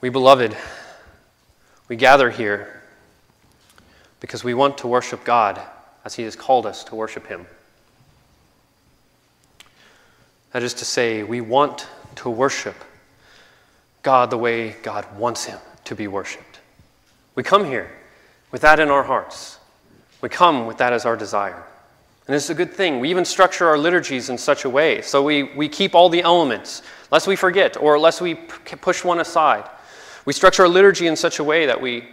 We, beloved, we gather here because we want to worship God as He has called us to worship Him. That is to say, we want to worship God the way God wants Him to be worshiped. We come here with that in our hearts. We come with that as our desire. And it's a good thing. We even structure our liturgies in such a way so we, we keep all the elements, lest we forget or lest we push one aside. We structure our liturgy in such a way that we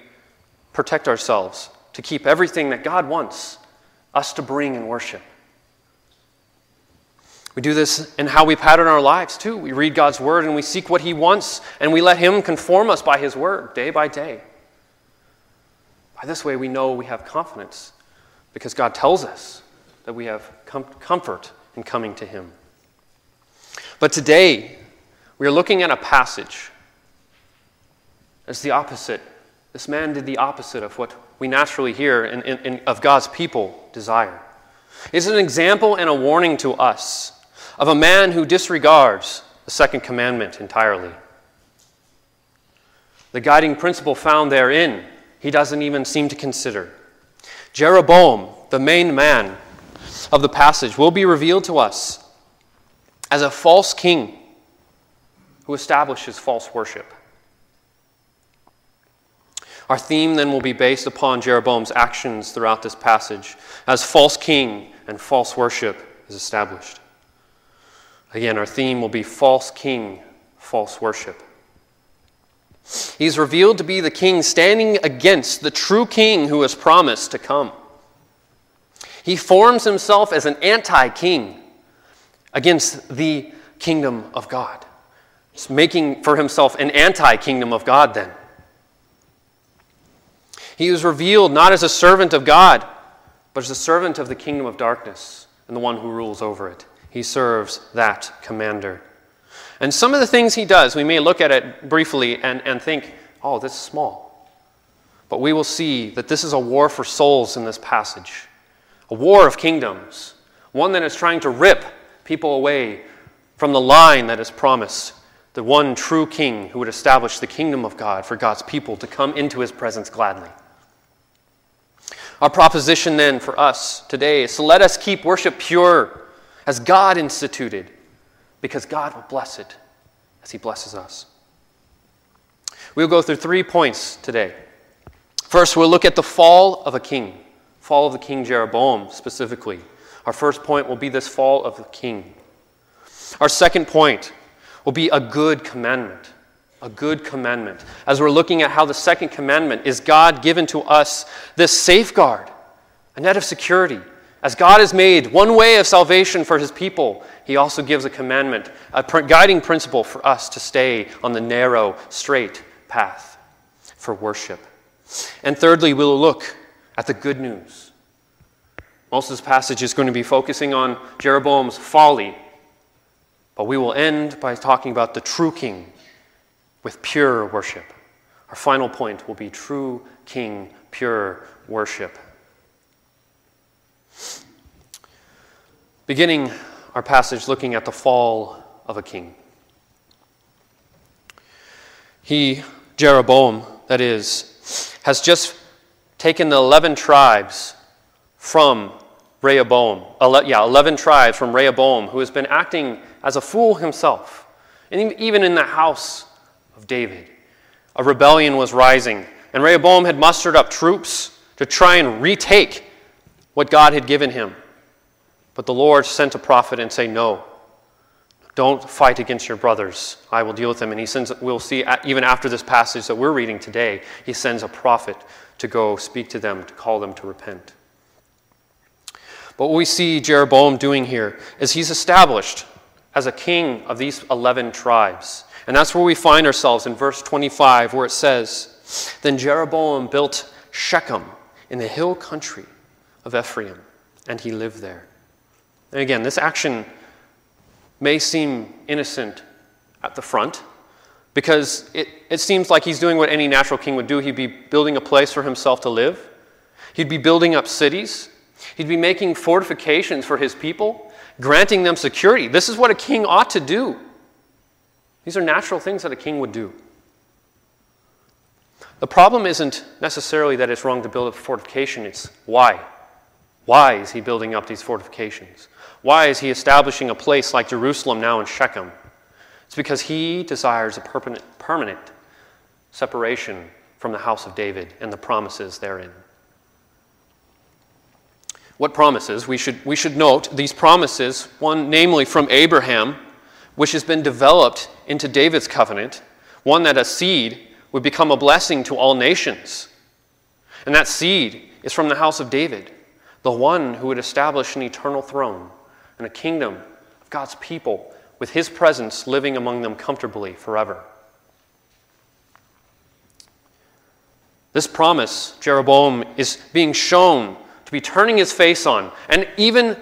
protect ourselves to keep everything that God wants us to bring in worship. We do this in how we pattern our lives too. We read God's word and we seek what He wants and we let Him conform us by His word day by day. By this way, we know we have confidence because God tells us that we have com- comfort in coming to Him. But today, we are looking at a passage that's the opposite. This man did the opposite of what we naturally hear in, in, in, of God's people desire. It's an example and a warning to us of a man who disregards the second commandment entirely. The guiding principle found therein, he doesn't even seem to consider. Jeroboam, the main man, of the passage will be revealed to us as a false king who establishes false worship. Our theme then will be based upon Jeroboam's actions throughout this passage as false king and false worship is established. Again, our theme will be false king, false worship. He's revealed to be the king standing against the true king who has promised to come. He forms himself as an anti king against the kingdom of God. He's making for himself an anti kingdom of God then. He was revealed not as a servant of God, but as a servant of the kingdom of darkness and the one who rules over it. He serves that commander. And some of the things he does, we may look at it briefly and, and think, oh, this is small. But we will see that this is a war for souls in this passage a war of kingdoms, one that is trying to rip people away from the line that is promised the one true king who would establish the kingdom of God for God's people to come into his presence gladly. Our proposition then for us today is to let us keep worship pure as God instituted, because God will bless it as he blesses us. We'll go through three points today. First, we'll look at the fall of a king fall of the king Jeroboam specifically. Our first point will be this fall of the king. Our second point will be a good commandment. A good commandment. As we're looking at how the second commandment is God given to us this safeguard, a net of security. As God has made one way of salvation for his people, he also gives a commandment, a guiding principle for us to stay on the narrow, straight path for worship. And thirdly, we'll look at the good news. Most of this passage is going to be focusing on Jeroboam's folly, but we will end by talking about the true king with pure worship. Our final point will be true king, pure worship. Beginning our passage looking at the fall of a king. He, Jeroboam, that is, has just taken the 11 tribes from Rehoboam. Ele- yeah, 11 tribes from Rehoboam, who has been acting as a fool himself. And even in the house of David, a rebellion was rising. And Rehoboam had mustered up troops to try and retake what God had given him. But the Lord sent a prophet and say, No, don't fight against your brothers. I will deal with them. And he sends, we'll see, even after this passage that we're reading today, he sends a prophet to go speak to them, to call them to repent. But what we see Jeroboam doing here is he's established as a king of these 11 tribes. And that's where we find ourselves in verse 25, where it says, Then Jeroboam built Shechem in the hill country of Ephraim, and he lived there. And again, this action may seem innocent at the front, because it, it seems like he's doing what any natural king would do. He'd be building a place for himself to live, he'd be building up cities, he'd be making fortifications for his people, granting them security. This is what a king ought to do. These are natural things that a king would do. The problem isn't necessarily that it's wrong to build a fortification, it's why. Why is he building up these fortifications? Why is he establishing a place like Jerusalem now in Shechem? It's because he desires a permanent, permanent separation from the house of David and the promises therein. What promises? We should, we should note these promises, one namely from Abraham, which has been developed into David's covenant, one that a seed would become a blessing to all nations. And that seed is from the house of David, the one who would establish an eternal throne and a kingdom of God's people with his presence living among them comfortably forever. This promise, Jeroboam is being shown to be turning his face on and even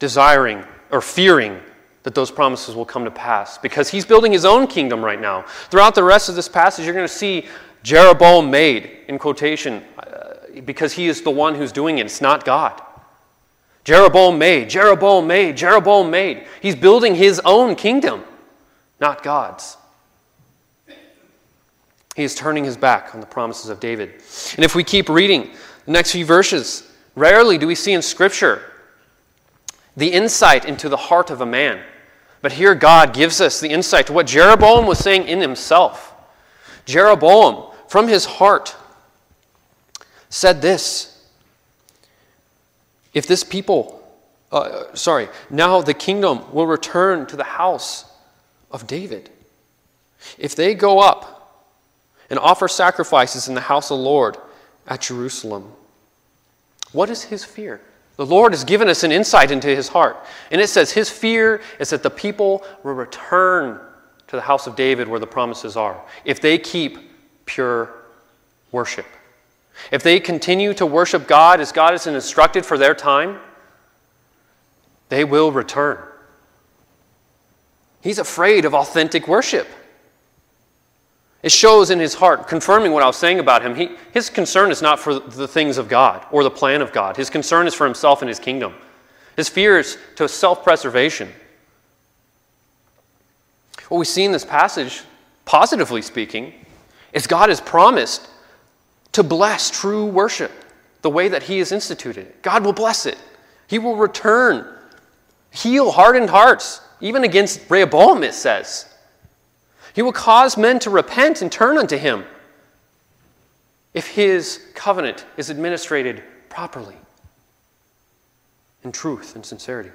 desiring or fearing that those promises will come to pass because he's building his own kingdom right now. Throughout the rest of this passage, you're going to see Jeroboam made, in quotation, uh, because he is the one who's doing it. It's not God. Jeroboam made, Jeroboam made, Jeroboam made. He's building his own kingdom, not God's. He is turning his back on the promises of David. And if we keep reading the next few verses, rarely do we see in Scripture the insight into the heart of a man. But here God gives us the insight to what Jeroboam was saying in himself. Jeroboam, from his heart, said this If this people, uh, sorry, now the kingdom will return to the house of David. If they go up and offer sacrifices in the house of the Lord at Jerusalem, what is his fear? The Lord has given us an insight into his heart. And it says his fear is that the people will return to the house of David where the promises are if they keep pure worship. If they continue to worship God as God has instructed for their time, they will return. He's afraid of authentic worship. It shows in his heart, confirming what I was saying about him. He, his concern is not for the things of God or the plan of God. His concern is for himself and his kingdom. His fear is to self preservation. What we see in this passage, positively speaking, is God has promised to bless true worship the way that He has instituted it. God will bless it. He will return, heal hardened hearts, even against Rehoboam, it says. He will cause men to repent and turn unto him if his covenant is administrated properly in truth and sincerity.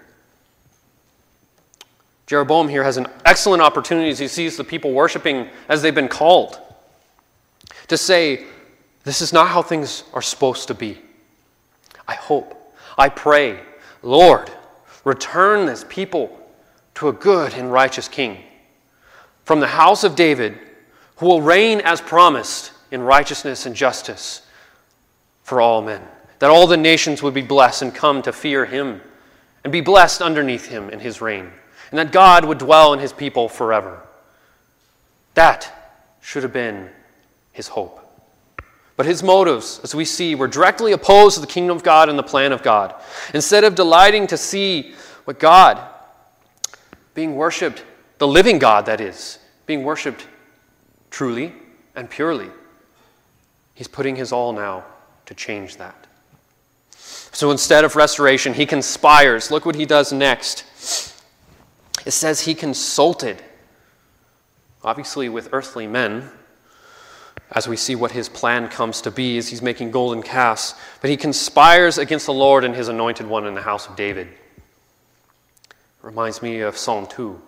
Jeroboam here has an excellent opportunity as he sees the people worshiping as they've been called to say, This is not how things are supposed to be. I hope, I pray, Lord, return this people to a good and righteous king from the house of David, who will reign as promised in righteousness and justice for all men. That all the nations would be blessed and come to fear him and be blessed underneath him in his reign. And that God would dwell in his people forever. That should have been his hope. But his motives, as we see, were directly opposed to the kingdom of God and the plan of God. Instead of delighting to see what God, being worshiped the living God, that is, being worshiped truly and purely. He's putting his all now to change that. So instead of restoration, he conspires. Look what he does next. It says he consulted, obviously with earthly men, as we see what his plan comes to be as he's making golden calves. But he conspires against the Lord and his anointed one in the house of David. Reminds me of Psalm 2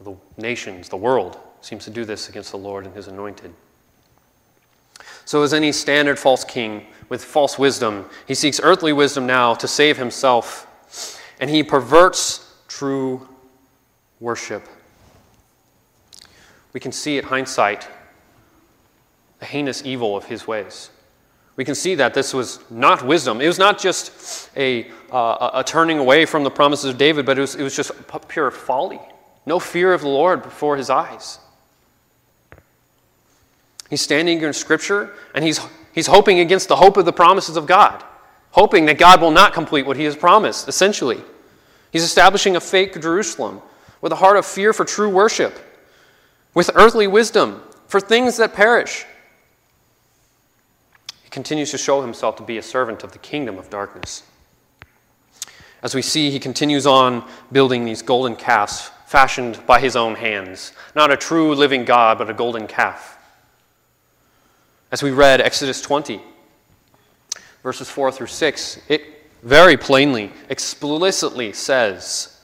the nations, the world, seems to do this against the Lord and his anointed. So, as any standard false king with false wisdom, he seeks earthly wisdom now to save himself, and he perverts true worship. We can see at hindsight the heinous evil of his ways. We can see that this was not wisdom. It was not just a, uh, a turning away from the promises of David, but it was, it was just pure folly no fear of the Lord before his eyes. He's standing in Scripture and he's, he's hoping against the hope of the promises of God, hoping that God will not complete what he has promised, essentially. He's establishing a fake Jerusalem with a heart of fear for true worship, with earthly wisdom for things that perish. He continues to show himself to be a servant of the kingdom of darkness. As we see, he continues on building these golden calves fashioned by his own hands. Not a true living God, but a golden calf. As we read Exodus 20, verses 4 through 6, it very plainly, explicitly says,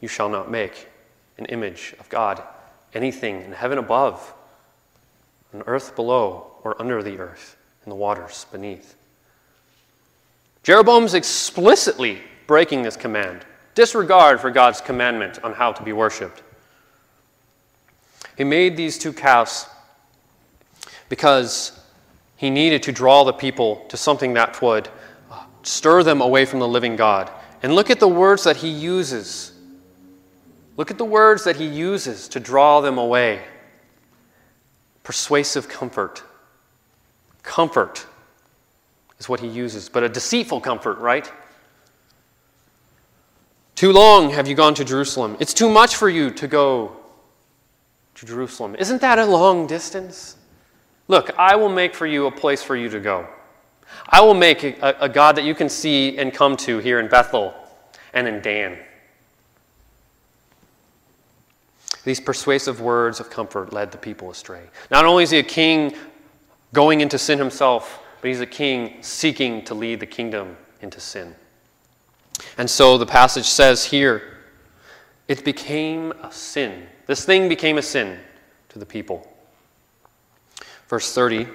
You shall not make an image of God, anything in heaven above, on earth below, or under the earth, in the waters beneath. Jeroboam's explicitly breaking this command, disregard for God's commandment on how to be worshiped. He made these two calves because he needed to draw the people to something that would uh, stir them away from the living God. And look at the words that he uses. Look at the words that he uses to draw them away persuasive comfort. Comfort is what he uses, but a deceitful comfort, right? Too long have you gone to Jerusalem. It's too much for you to go to Jerusalem. Isn't that a long distance? Look, I will make for you a place for you to go. I will make a, a God that you can see and come to here in Bethel and in Dan. These persuasive words of comfort led the people astray. Not only is he a king going into sin himself, but he's a king seeking to lead the kingdom into sin. And so the passage says here, it became a sin. This thing became a sin to the people. Verse 30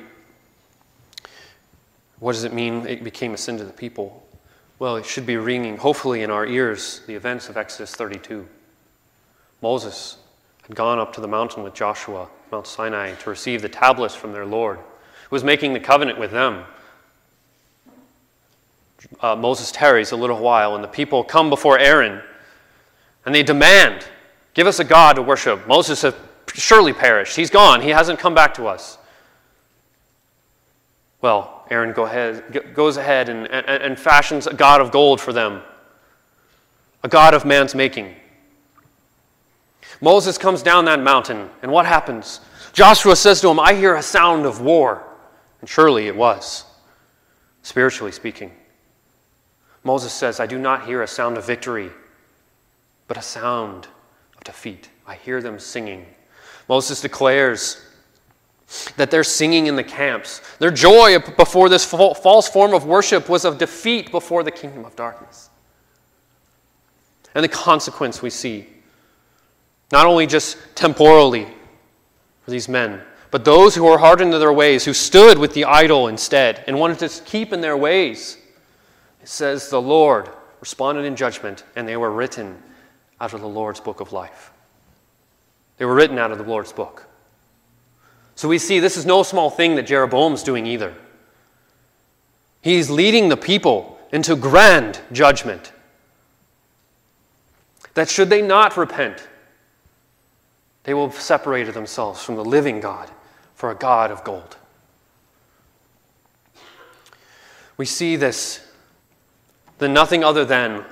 what does it mean it became a sin to the people? Well, it should be ringing, hopefully, in our ears, the events of Exodus 32. Moses had gone up to the mountain with Joshua, Mount Sinai, to receive the tablets from their Lord, who was making the covenant with them. Uh, Moses tarries a little while, and the people come before Aaron, and they demand, Give us a God to worship. Moses has surely perished. He's gone. He hasn't come back to us. Well, Aaron go ahead, goes ahead and, and, and fashions a god of gold for them, a god of man's making. Moses comes down that mountain, and what happens? Joshua says to him, I hear a sound of war. And surely it was, spiritually speaking. Moses says, I do not hear a sound of victory, but a sound of defeat. I hear them singing. Moses declares, that they're singing in the camps. Their joy before this false form of worship was of defeat before the kingdom of darkness. And the consequence we see, not only just temporally for these men, but those who were hardened to their ways, who stood with the idol instead and wanted to keep in their ways. It says, The Lord responded in judgment, and they were written out of the Lord's book of life. They were written out of the Lord's book. So we see this is no small thing that Jeroboam's doing either. He's leading the people into grand judgment. That should they not repent, they will have separated themselves from the living God for a God of gold. We see this, the nothing other than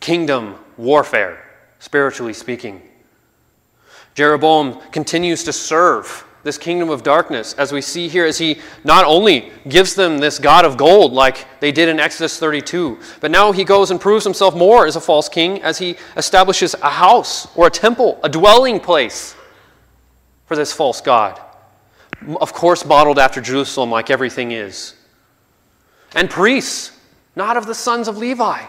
kingdom warfare, spiritually speaking. Jeroboam continues to serve this kingdom of darkness, as we see here, as he not only gives them this God of gold like they did in Exodus 32, but now he goes and proves himself more as a false king as he establishes a house or a temple, a dwelling place for this false God. Of course, modeled after Jerusalem, like everything is. And priests, not of the sons of Levi.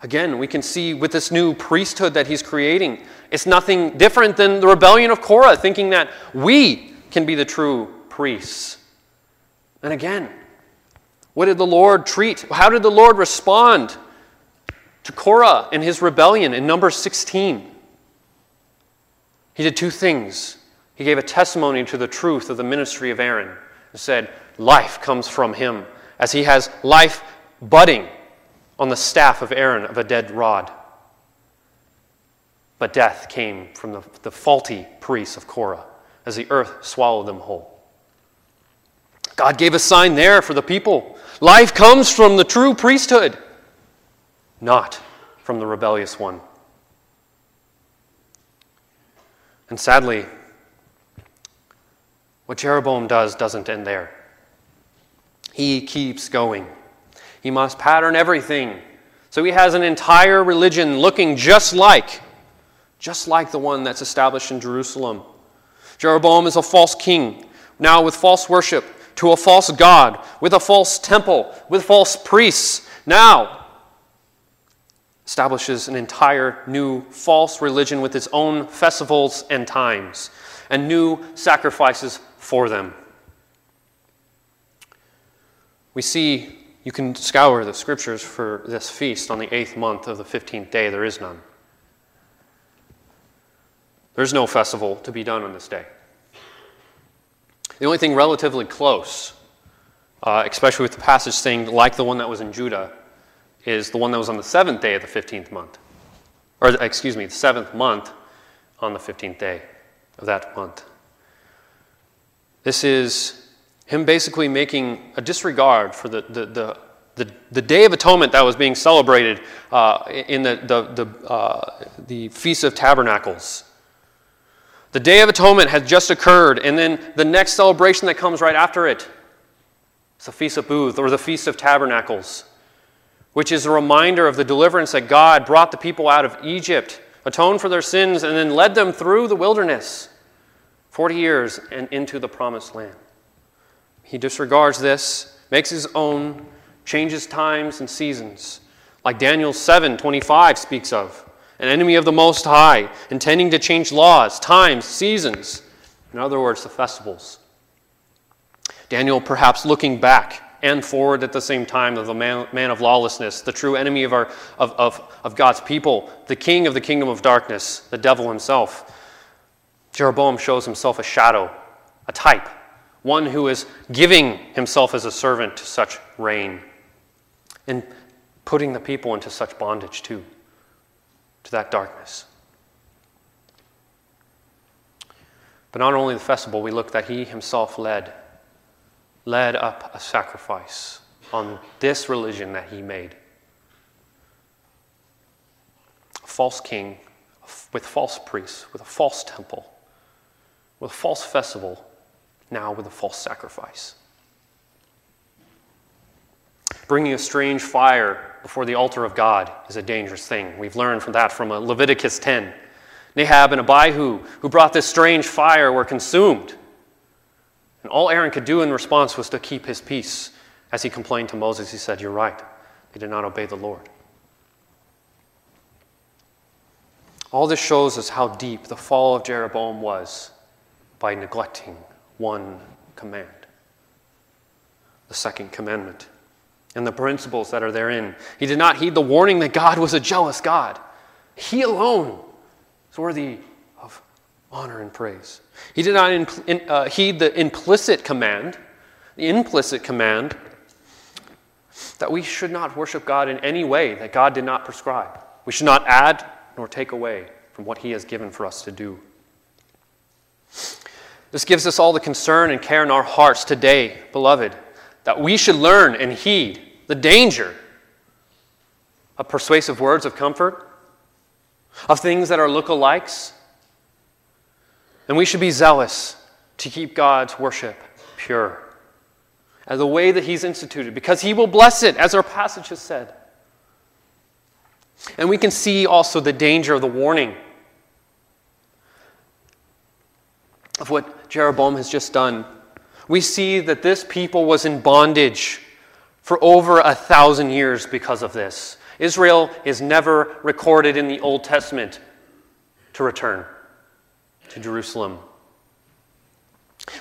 Again, we can see with this new priesthood that he's creating, it's nothing different than the rebellion of Korah, thinking that we can be the true priests. And again, what did the Lord treat? How did the Lord respond to Korah in his rebellion in Numbers 16? He did two things. He gave a testimony to the truth of the ministry of Aaron and said, Life comes from him, as he has life budding on the staff of Aaron of a dead rod. But death came from the, the faulty priests of Korah as the earth swallowed them whole. God gave a sign there for the people. Life comes from the true priesthood, not from the rebellious one. And sadly, what Jeroboam does doesn't end there. He keeps going. He must pattern everything. So he has an entire religion looking just like, just like the one that's established in Jerusalem. Jeroboam is a false king, now with false worship to a false god, with a false temple, with false priests. Now establishes an entire new false religion with its own festivals and times, and new sacrifices for them. We see you can scour the scriptures for this feast on the eighth month of the fifteenth day. There is none. There's no festival to be done on this day. The only thing relatively close, uh, especially with the passage saying, like the one that was in Judah, is the one that was on the seventh day of the 15th month. Or, excuse me, the seventh month on the 15th day of that month. This is him basically making a disregard for the, the, the, the, the Day of Atonement that was being celebrated uh, in the, the, the, uh, the Feast of Tabernacles. The Day of Atonement had just occurred, and then the next celebration that comes right after it is the Feast of Booths or the Feast of Tabernacles, which is a reminder of the deliverance that God brought the people out of Egypt, atoned for their sins, and then led them through the wilderness 40 years and into the promised land. He disregards this, makes his own, changes times and seasons, like Daniel 7:25 speaks of, an enemy of the Most High, intending to change laws, times, seasons, in other words, the festivals. Daniel perhaps looking back and forward at the same time of the man, man of lawlessness, the true enemy of, our, of, of, of God's people, the king of the kingdom of darkness, the devil himself. Jeroboam shows himself a shadow, a type one who is giving himself as a servant to such reign and putting the people into such bondage too, to that darkness. But not only the festival, we look that he himself led, led up a sacrifice on this religion that he made. A false king with false priests, with a false temple, with a false festival now with a false sacrifice. Bringing a strange fire before the altar of God is a dangerous thing. We've learned from that from uh, Leviticus 10. Nadab and Abihu, who brought this strange fire, were consumed. And all Aaron could do in response was to keep his peace. As he complained to Moses, he said, You're right. They did not obey the Lord. All this shows us how deep the fall of Jeroboam was by neglecting one command the second commandment and the principles that are therein. He did not heed the warning that God was a jealous God. He alone is worthy of honor and praise. He did not in, in, uh, heed the implicit command, the implicit command that we should not worship God in any way that God did not prescribe. We should not add nor take away from what He has given for us to do. This gives us all the concern and care in our hearts today, beloved, that we should learn and heed the danger of persuasive words of comfort, of things that are lookalikes. And we should be zealous to keep God's worship pure as the way that He's instituted, because He will bless it, as our passage has said. And we can see also the danger of the warning of what Jeroboam has just done, we see that this people was in bondage for over a thousand years because of this. Israel is never recorded in the Old Testament to return to Jerusalem.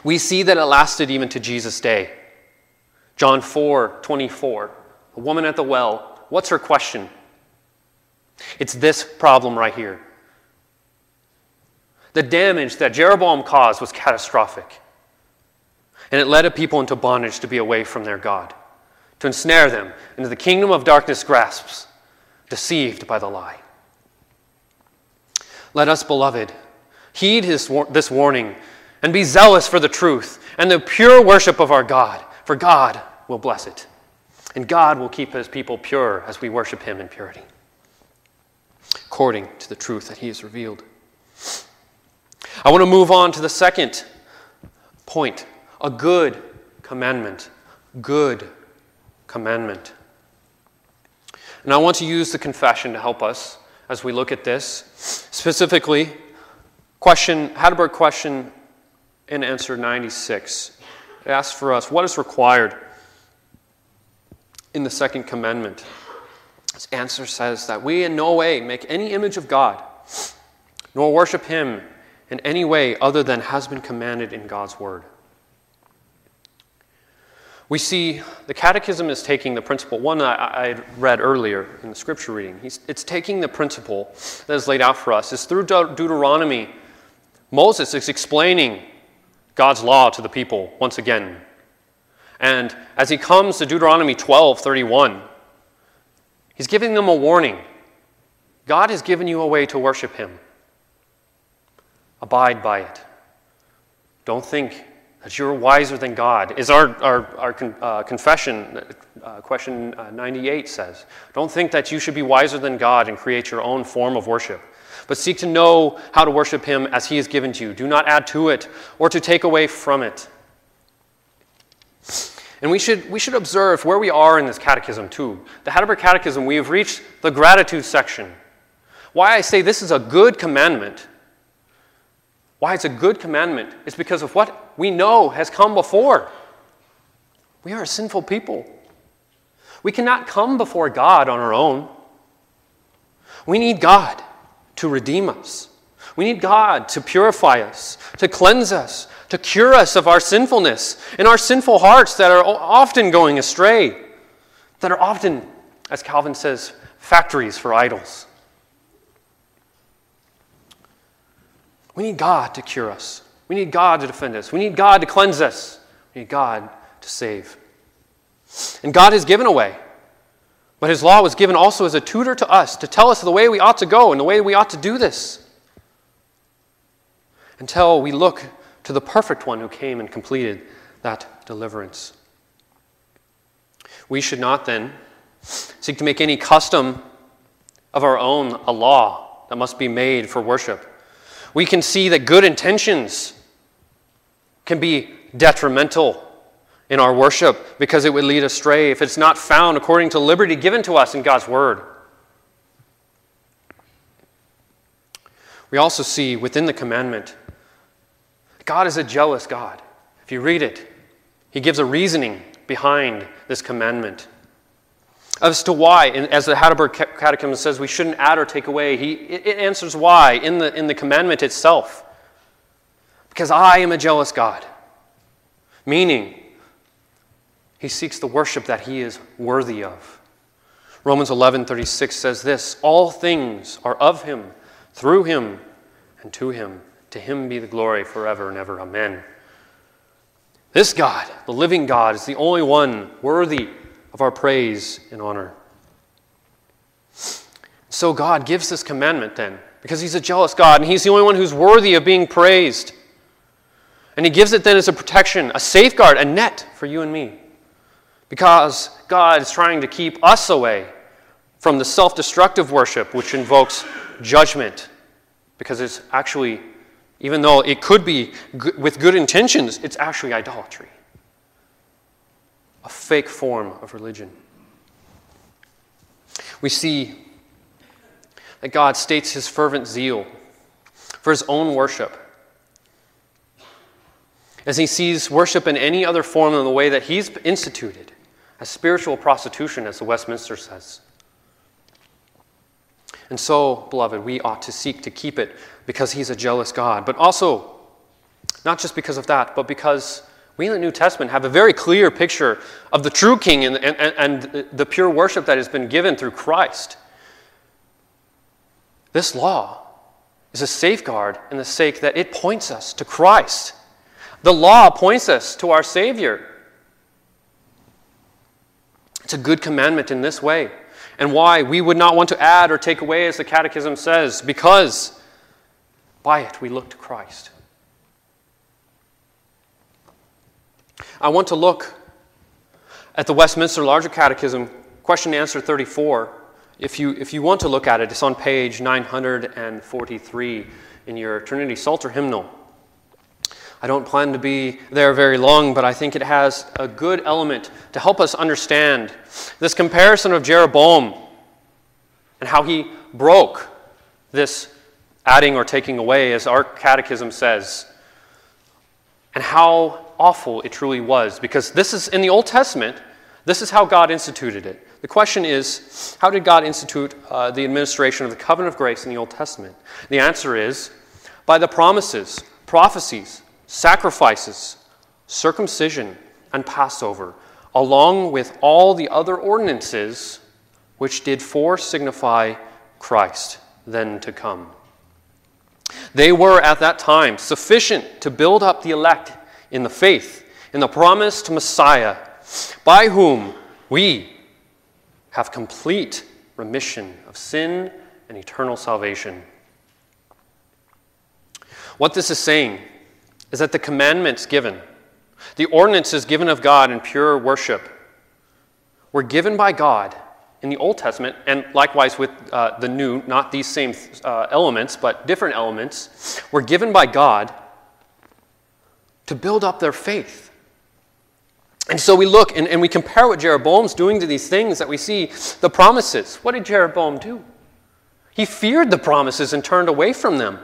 We see that it lasted even to Jesus' day. John 4 24. A woman at the well, what's her question? It's this problem right here. The damage that Jeroboam caused was catastrophic. And it led a people into bondage to be away from their God, to ensnare them into the kingdom of darkness grasps, deceived by the lie. Let us, beloved, heed his, this warning and be zealous for the truth and the pure worship of our God, for God will bless it. And God will keep his people pure as we worship him in purity, according to the truth that he has revealed. I want to move on to the second point a good commandment. good commandment. And I want to use the confession to help us as we look at this. Specifically, question, Heidelberg question in answer 96. It asks for us what is required in the second commandment. This answer says that we in no way make any image of God, nor worship Him in any way other than has been commanded in God's Word. We see the Catechism is taking the principle, one I, I read earlier in the scripture reading. It's taking the principle that is laid out for us. It's through De- Deuteronomy. Moses is explaining God's law to the people once again. And as he comes to Deuteronomy 12 31, he's giving them a warning. God has given you a way to worship him. Abide by it. Don't think that you're wiser than God, is our, our, our con, uh, confession, uh, question uh, 98 says. Don't think that you should be wiser than God and create your own form of worship, but seek to know how to worship Him as He has given to you. Do not add to it or to take away from it. And we should, we should observe where we are in this catechism, too. The Heidelberg Catechism, we have reached the gratitude section. Why I say this is a good commandment why it's a good commandment is because of what we know has come before. We are a sinful people. We cannot come before God on our own. We need God to redeem us. We need God to purify us, to cleanse us, to cure us of our sinfulness and our sinful hearts that are often going astray, that are often, as Calvin says, factories for idols. We need God to cure us. We need God to defend us. We need God to cleanse us. We need God to save. And God has given a way. But His law was given also as a tutor to us to tell us the way we ought to go and the way we ought to do this. Until we look to the perfect one who came and completed that deliverance. We should not then seek to make any custom of our own a law that must be made for worship we can see that good intentions can be detrimental in our worship because it would lead astray if it's not found according to liberty given to us in God's Word. We also see within the commandment, God is a jealous God. If you read it, He gives a reasoning behind this commandment as to why, as the Heidelberg Catechism says, we shouldn't add or take away. He, it answers why in the, in the commandment itself. Because I am a jealous God. Meaning, he seeks the worship that he is worthy of. Romans 11:36 says this, all things are of him, through him, and to him. To him be the glory forever and ever. Amen. This God, the living God, is the only one worthy of our praise and honor. So God gives this commandment then, because He's a jealous God and He's the only one who's worthy of being praised. And He gives it then as a protection, a safeguard, a net for you and me. Because God is trying to keep us away from the self destructive worship which invokes judgment. Because it's actually, even though it could be with good intentions, it's actually idolatry a fake form of religion. We see that God states his fervent zeal for his own worship. As he sees worship in any other form than the way that he's instituted, as spiritual prostitution, as the Westminster says. And so, beloved, we ought to seek to keep it because he's a jealous God, but also, not just because of that, but because we in the New Testament have a very clear picture of the true King and, and, and the pure worship that has been given through Christ. This law is a safeguard in the sake that it points us to Christ. The law points us to our Savior. It's a good commandment in this way. And why we would not want to add or take away, as the Catechism says, because by it we look to Christ. I want to look at the Westminster Larger Catechism, question and answer 34. If you, if you want to look at it, it's on page 943 in your Trinity Psalter hymnal. I don't plan to be there very long, but I think it has a good element to help us understand this comparison of Jeroboam and how he broke this adding or taking away, as our catechism says, and how awful it truly was. Because this is in the Old Testament, this is how God instituted it. The question is, how did God institute uh, the administration of the covenant of grace in the Old Testament? The answer is by the promises, prophecies, sacrifices, circumcision, and Passover, along with all the other ordinances which did fore signify Christ then to come. They were at that time sufficient to build up the elect in the faith, in the promised Messiah, by whom we have complete remission of sin and eternal salvation. What this is saying is that the commandments given, the ordinances given of God in pure worship, were given by God in the Old Testament, and likewise with uh, the New, not these same uh, elements, but different elements, were given by God to build up their faith. And so we look and, and we compare what Jeroboam's doing to these things that we see the promises. What did Jeroboam do? He feared the promises and turned away from them.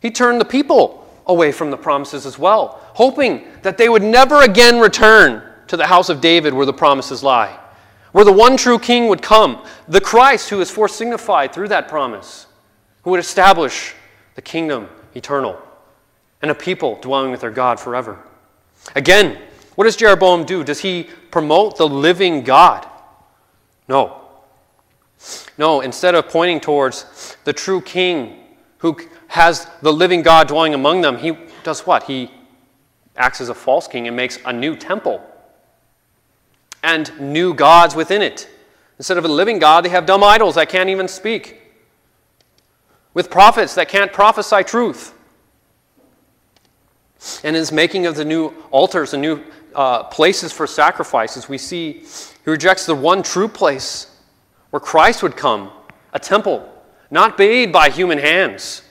He turned the people away from the promises as well, hoping that they would never again return to the house of David where the promises lie, where the one true king would come, the Christ who is foresignified through that promise, who would establish the kingdom eternal and a people dwelling with their God forever. Again, what does Jeroboam do? Does he promote the living God? No. No, instead of pointing towards the true king who has the living God dwelling among them, he does what? He acts as a false king and makes a new temple and new gods within it. Instead of a living God, they have dumb idols that can't even speak, with prophets that can't prophesy truth. And in his making of the new altars and new uh, places for sacrifices, we see he rejects the one true place where Christ would come, a temple, not made by human hands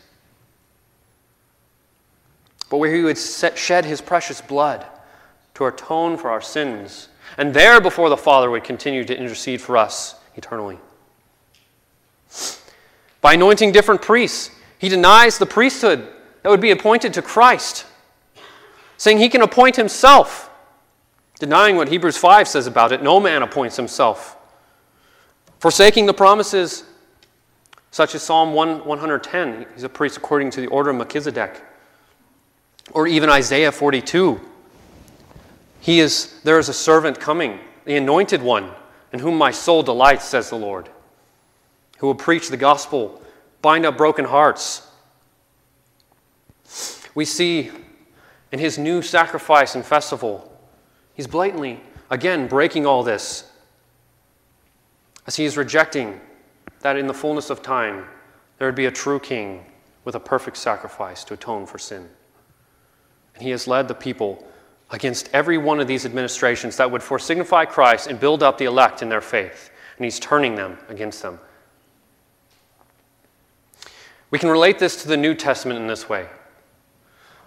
but where he would set, shed his precious blood to atone for our sins. And there before the Father would continue to intercede for us eternally. By anointing different priests, he denies the priesthood that would be appointed to Christ, saying he can appoint himself, denying what Hebrews 5 says about it no man appoints himself. Forsaking the promises, such as Psalm 1, 110, he's a priest according to the order of Melchizedek. Or even Isaiah 42. He is, there is a servant coming, the anointed one, in whom my soul delights, says the Lord, who will preach the gospel, bind up broken hearts. We see in his new sacrifice and festival, he's blatantly, again, breaking all this as he is rejecting that in the fullness of time there would be a true king with a perfect sacrifice to atone for sin. And he has led the people against every one of these administrations that would foresignify Christ and build up the elect in their faith. And he's turning them against them. We can relate this to the New Testament in this way.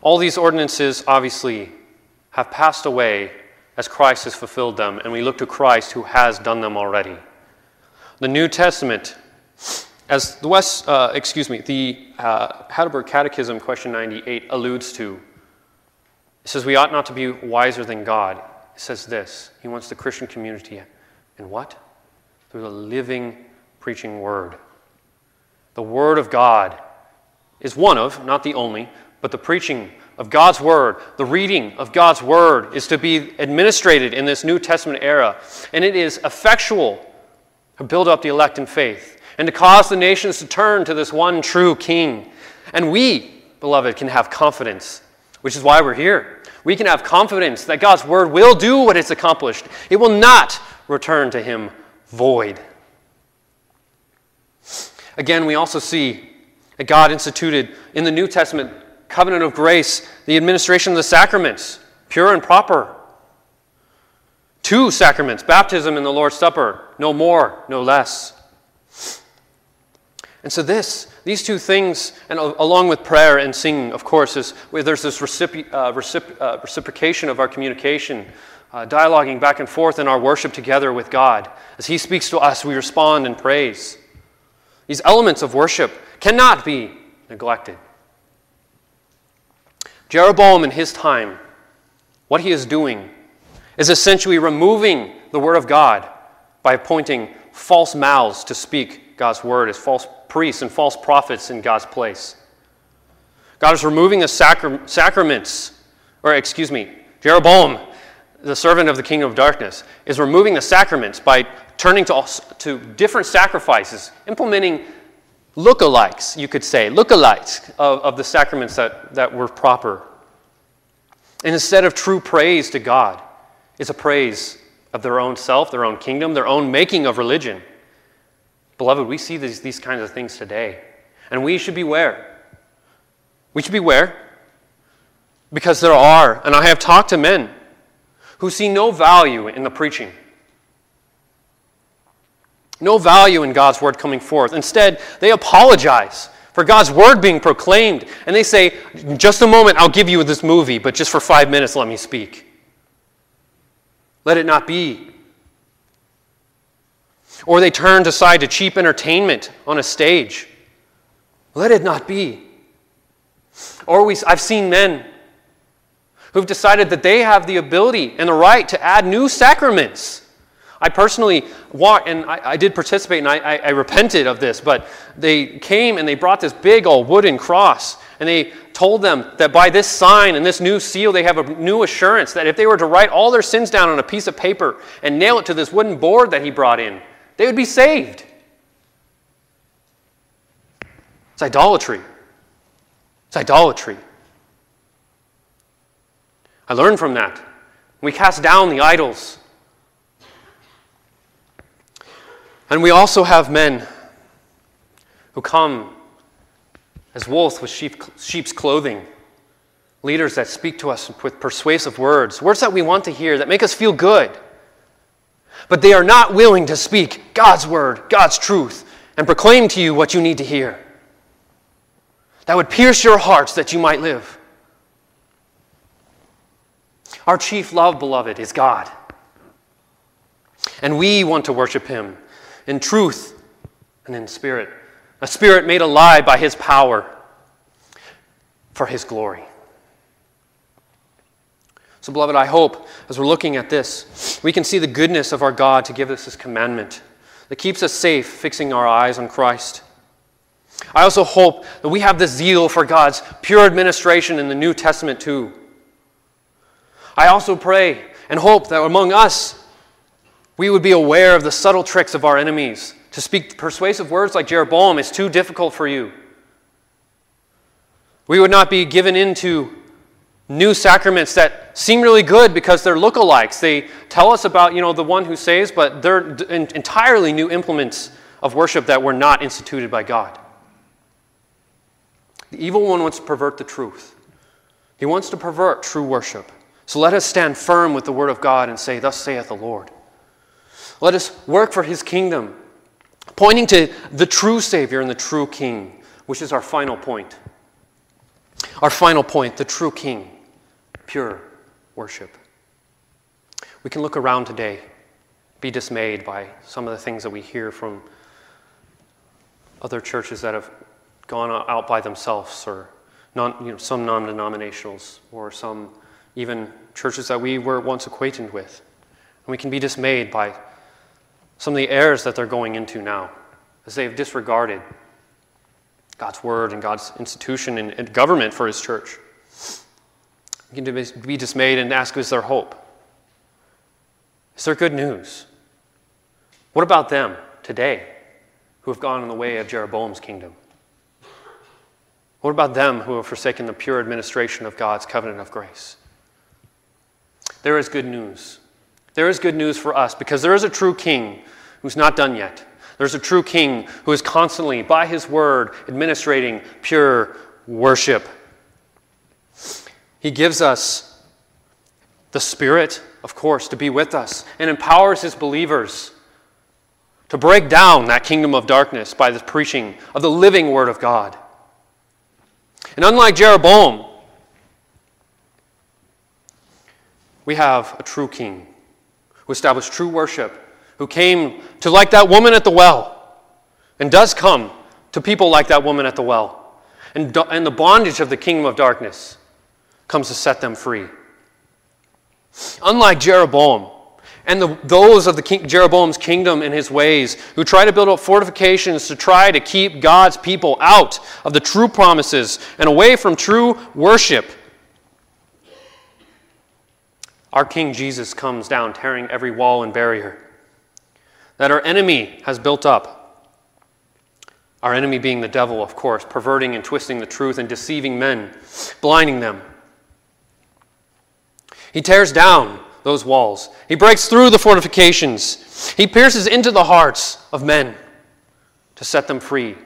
All these ordinances, obviously, have passed away as Christ has fulfilled them, and we look to Christ who has done them already. The New Testament, as the West, uh, excuse me, the uh, Heidelberg Catechism, question 98, alludes to, it says we ought not to be wiser than God. It says this He wants the Christian community in what? Through the living, preaching Word. The Word of God is one of, not the only, but the preaching of God's Word, the reading of God's Word is to be administrated in this New Testament era. And it is effectual to build up the elect in faith and to cause the nations to turn to this one true King. And we, beloved, can have confidence which is why we're here. We can have confidence that God's word will do what it's accomplished, it will not return to Him void. Again, we also see that God instituted in the New Testament covenant of grace the administration of the sacraments, pure and proper. Two sacraments baptism and the Lord's Supper, no more, no less. And so this, these two things, and along with prayer and singing, of course, is there's this recipro- uh, recipro- uh, reciprocation of our communication, uh, dialoguing back and forth in our worship together with God. As He speaks to us, we respond in praise. These elements of worship cannot be neglected. Jeroboam in his time, what he is doing is essentially removing the Word of God by appointing false mouths to speak God's Word as false priests and false prophets in God's place. God is removing the sacra- sacraments, or excuse me, Jeroboam, the servant of the kingdom of darkness, is removing the sacraments by turning to, to different sacrifices, implementing lookalikes, you could say, lookalikes of, of the sacraments that, that were proper. And instead of true praise to God, it's a praise of their own self, their own kingdom, their own making of religion. Beloved, we see these, these kinds of things today. And we should beware. We should beware because there are, and I have talked to men who see no value in the preaching, no value in God's word coming forth. Instead, they apologize for God's word being proclaimed. And they say, just a moment, I'll give you this movie, but just for five minutes, let me speak. Let it not be. Or they turned aside to cheap entertainment on a stage. Let it not be. Or we, I've seen men who've decided that they have the ability and the right to add new sacraments. I personally walked, and I, I did participate, and I, I, I, repented of this, but they came and they brought this big old wooden cross, and they told them that by this sign and this new seal, they have a new assurance that if they were to write all their sins down on a piece of paper and nail it to this wooden board that he brought in, they would be saved. It's idolatry. It's idolatry. I learned from that. We cast down the idols. And we also have men who come as wolves with sheep, sheep's clothing. Leaders that speak to us with persuasive words, words that we want to hear, that make us feel good but they are not willing to speak God's word, God's truth, and proclaim to you what you need to hear. That would pierce your hearts that you might live. Our chief love, beloved, is God. And we want to worship Him in truth and in spirit, a spirit made alive by His power for His glory. So, beloved, I hope as we're looking at this, we can see the goodness of our God to give us this commandment that keeps us safe, fixing our eyes on Christ. I also hope that we have the zeal for God's pure administration in the New Testament too. I also pray and hope that among us, we would be aware of the subtle tricks of our enemies. To speak persuasive words like Jeroboam is too difficult for you. We would not be given into new sacraments that seem really good because they're lookalikes. They tell us about, you know, the one who saves, but they're entirely new implements of worship that were not instituted by God. The evil one wants to pervert the truth. He wants to pervert true worship. So let us stand firm with the word of God and say, Thus saith the Lord. Let us work for his kingdom, pointing to the true Savior and the true King, which is our final point. Our final point, the true King pure worship. We can look around today, be dismayed by some of the things that we hear from other churches that have gone out by themselves, or non, you know, some non denominationals, or some even churches that we were once acquainted with. And we can be dismayed by some of the errors that they're going into now, as they've disregarded God's word and God's institution and government for His church. We can be dismayed and ask, is there hope? Is there good news? What about them today who have gone in the way of Jeroboam's kingdom? What about them who have forsaken the pure administration of God's covenant of grace? There is good news. There is good news for us because there is a true king who's not done yet. There's a true king who is constantly, by his word, administrating pure worship he gives us the Spirit, of course, to be with us and empowers His believers to break down that kingdom of darkness by the preaching of the living Word of God. And unlike Jeroboam, we have a true king who established true worship, who came to, like that woman at the well, and does come to people like that woman at the well. And, and the bondage of the kingdom of darkness comes to set them free. Unlike Jeroboam, and the, those of the king, Jeroboam's kingdom and his ways who try to build up fortifications to try to keep God's people out of the true promises and away from true worship. Our King Jesus comes down, tearing every wall and barrier that our enemy has built up. Our enemy being the devil, of course, perverting and twisting the truth and deceiving men, blinding them. He tears down those walls. He breaks through the fortifications. He pierces into the hearts of men to set them free.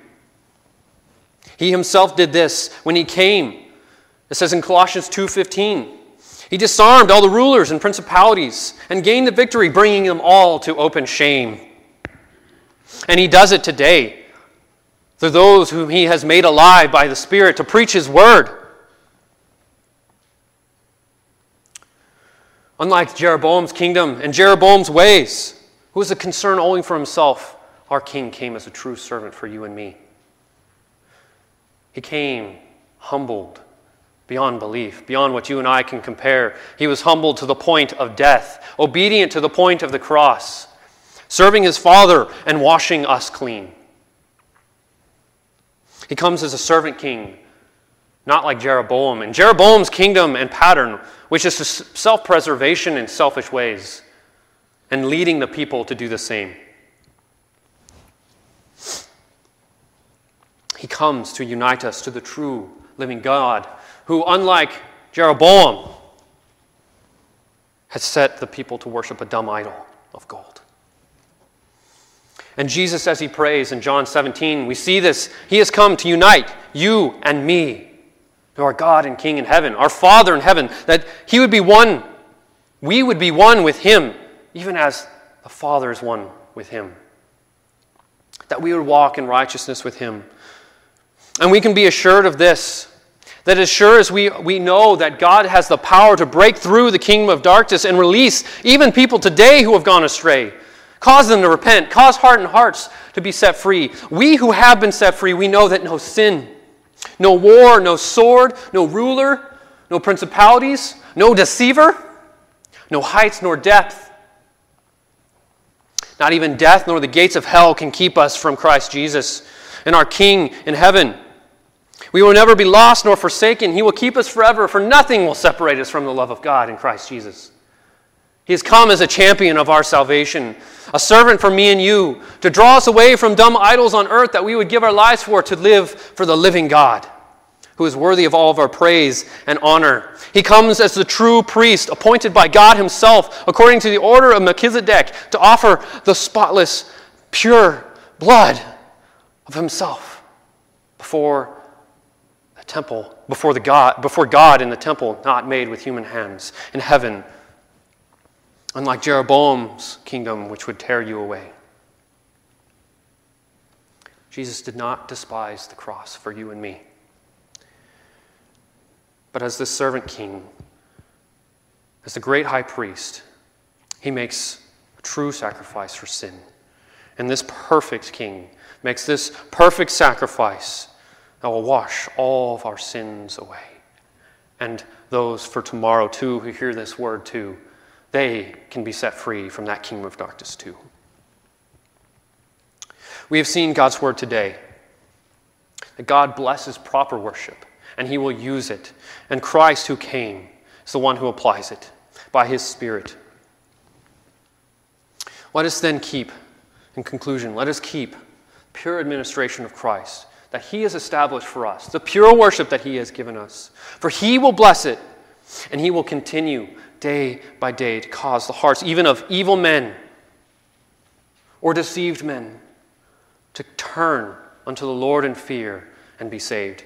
He himself did this when he came. It says in Colossians 2:15, he disarmed all the rulers and principalities and gained the victory, bringing them all to open shame. And he does it today through those whom he has made alive by the Spirit to preach his word. Unlike Jeroboam's kingdom and Jeroboam's ways, who was a concern only for himself, our king came as a true servant for you and me. He came humbled beyond belief, beyond what you and I can compare. He was humbled to the point of death, obedient to the point of the cross, serving his Father and washing us clean. He comes as a servant king, not like Jeroboam. And Jeroboam's kingdom and pattern, which is self preservation in selfish ways, and leading the people to do the same. He comes to unite us to the true living God, who, unlike Jeroboam, has set the people to worship a dumb idol of gold. And Jesus, as he prays in John 17, we see this. He has come to unite you and me to our God and King in heaven, our Father in heaven, that he would be one, we would be one with him, even as the Father is one with him. That we would walk in righteousness with him. And we can be assured of this that as sure as we, we know that God has the power to break through the kingdom of darkness and release even people today who have gone astray, cause them to repent, cause hardened hearts to be set free. We who have been set free, we know that no sin, no war, no sword, no ruler, no principalities, no deceiver, no heights nor depth. Not even death nor the gates of hell can keep us from Christ Jesus and our King in heaven. We will never be lost nor forsaken. He will keep us forever, for nothing will separate us from the love of God in Christ Jesus. He has come as a champion of our salvation, a servant for me and you, to draw us away from dumb idols on earth that we would give our lives for, to live for the living God, who is worthy of all of our praise and honor. He comes as the true priest, appointed by God Himself, according to the order of Melchizedek, to offer the spotless, pure blood of Himself before temple, before, the God, before God in the temple, not made with human hands, in heaven unlike Jeroboam's kingdom, which would tear you away. Jesus did not despise the cross for you and me. But as the servant king, as the great high priest, he makes a true sacrifice for sin. And this perfect king makes this perfect sacrifice that will wash all of our sins away. And those for tomorrow, too, who hear this word, too, they can be set free from that kingdom of darkness too. We have seen God's word today that God blesses proper worship and he will use it. And Christ, who came, is the one who applies it by his Spirit. Let us then keep, in conclusion, let us keep pure administration of Christ that he has established for us, the pure worship that he has given us. For he will bless it and he will continue day by day to cause the hearts even of evil men or deceived men to turn unto the Lord in fear and be saved.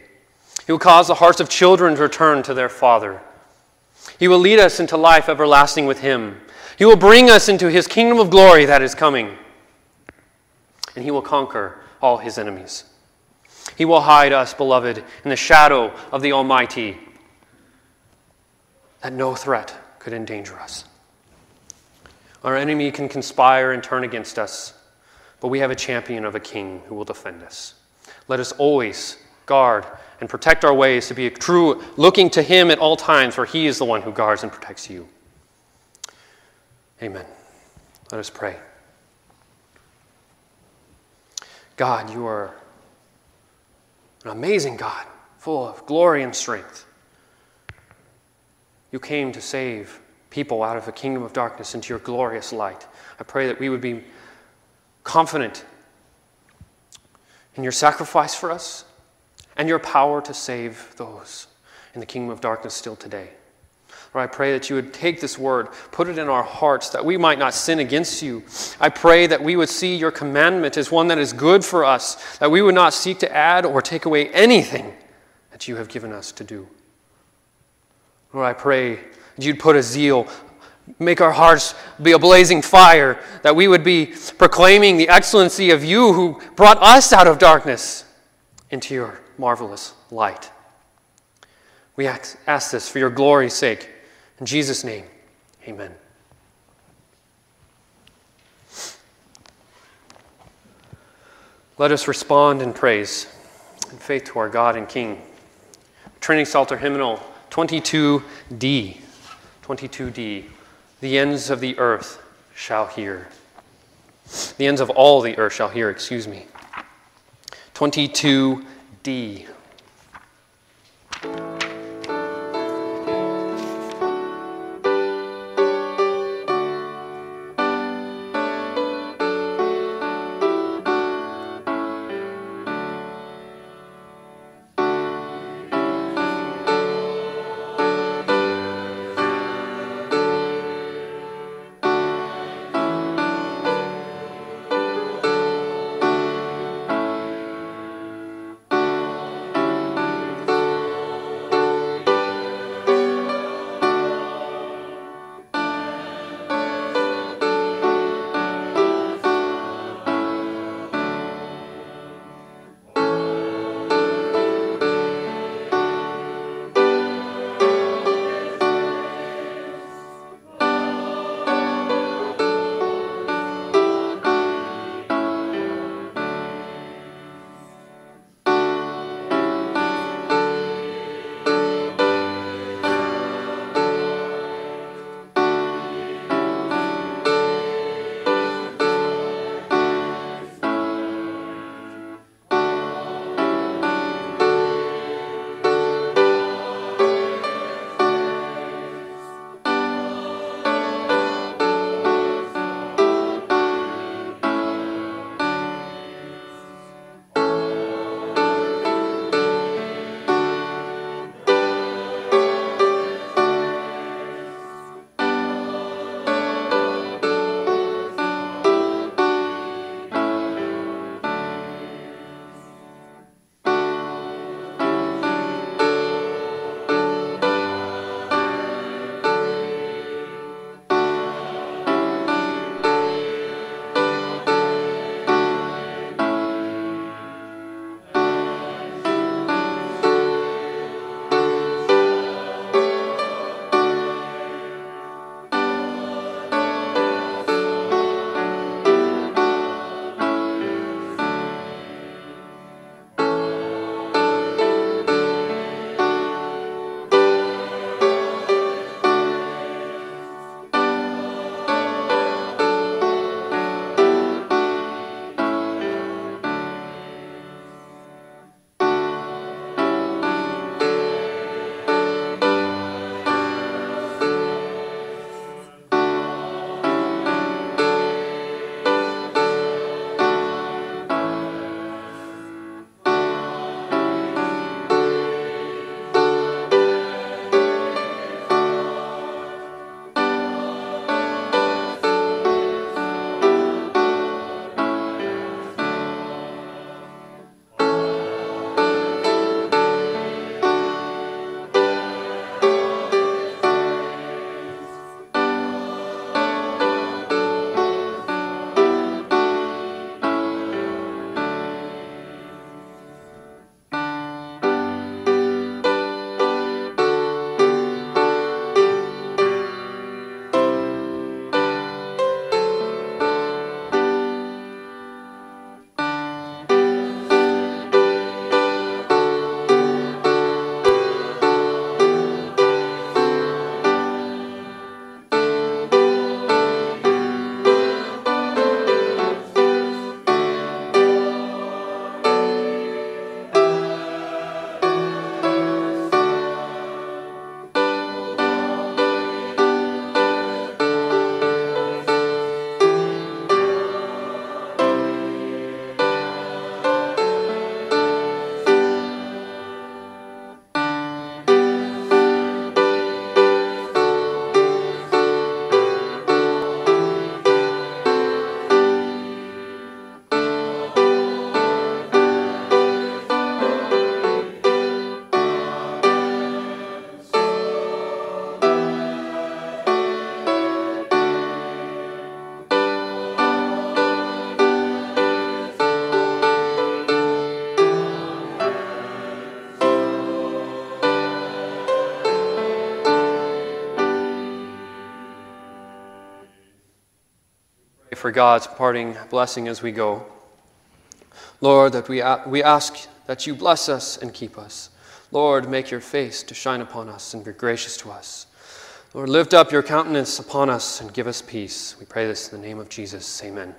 He will cause the hearts of children to return to their Father. He will lead us into life everlasting with Him. He will bring us into His kingdom of glory that is coming. and he will conquer all his enemies. He will hide us, beloved, in the shadow of the Almighty, that no threat could endanger us. Our enemy can conspire and turn against us, but we have a champion of a king who will defend us. Let us always guard and protect our ways to be true, looking to him at all times, for he is the one who guards and protects you. Amen. Let us pray. God, you are an amazing God, full of glory and strength. You came to save people out of the kingdom of darkness into your glorious light. I pray that we would be confident in your sacrifice for us and your power to save those in the kingdom of darkness still today. Lord, I pray that you would take this word, put it in our hearts, that we might not sin against you. I pray that we would see your commandment as one that is good for us, that we would not seek to add or take away anything that you have given us to do. Lord, I pray that you'd put a zeal, make our hearts be a blazing fire, that we would be proclaiming the excellency of you who brought us out of darkness into your marvelous light. We ask this for your glory's sake. In Jesus' name, amen. Let us respond in praise and faith to our God and King. Trinity Psalter Hymnal 22D. 22D. The ends of the earth shall hear. The ends of all the earth shall hear, excuse me. 22D. For God's parting blessing as we go. Lord, that we, we ask that you bless us and keep us. Lord, make your face to shine upon us and be gracious to us. Lord, lift up your countenance upon us and give us peace. We pray this in the name of Jesus. Amen.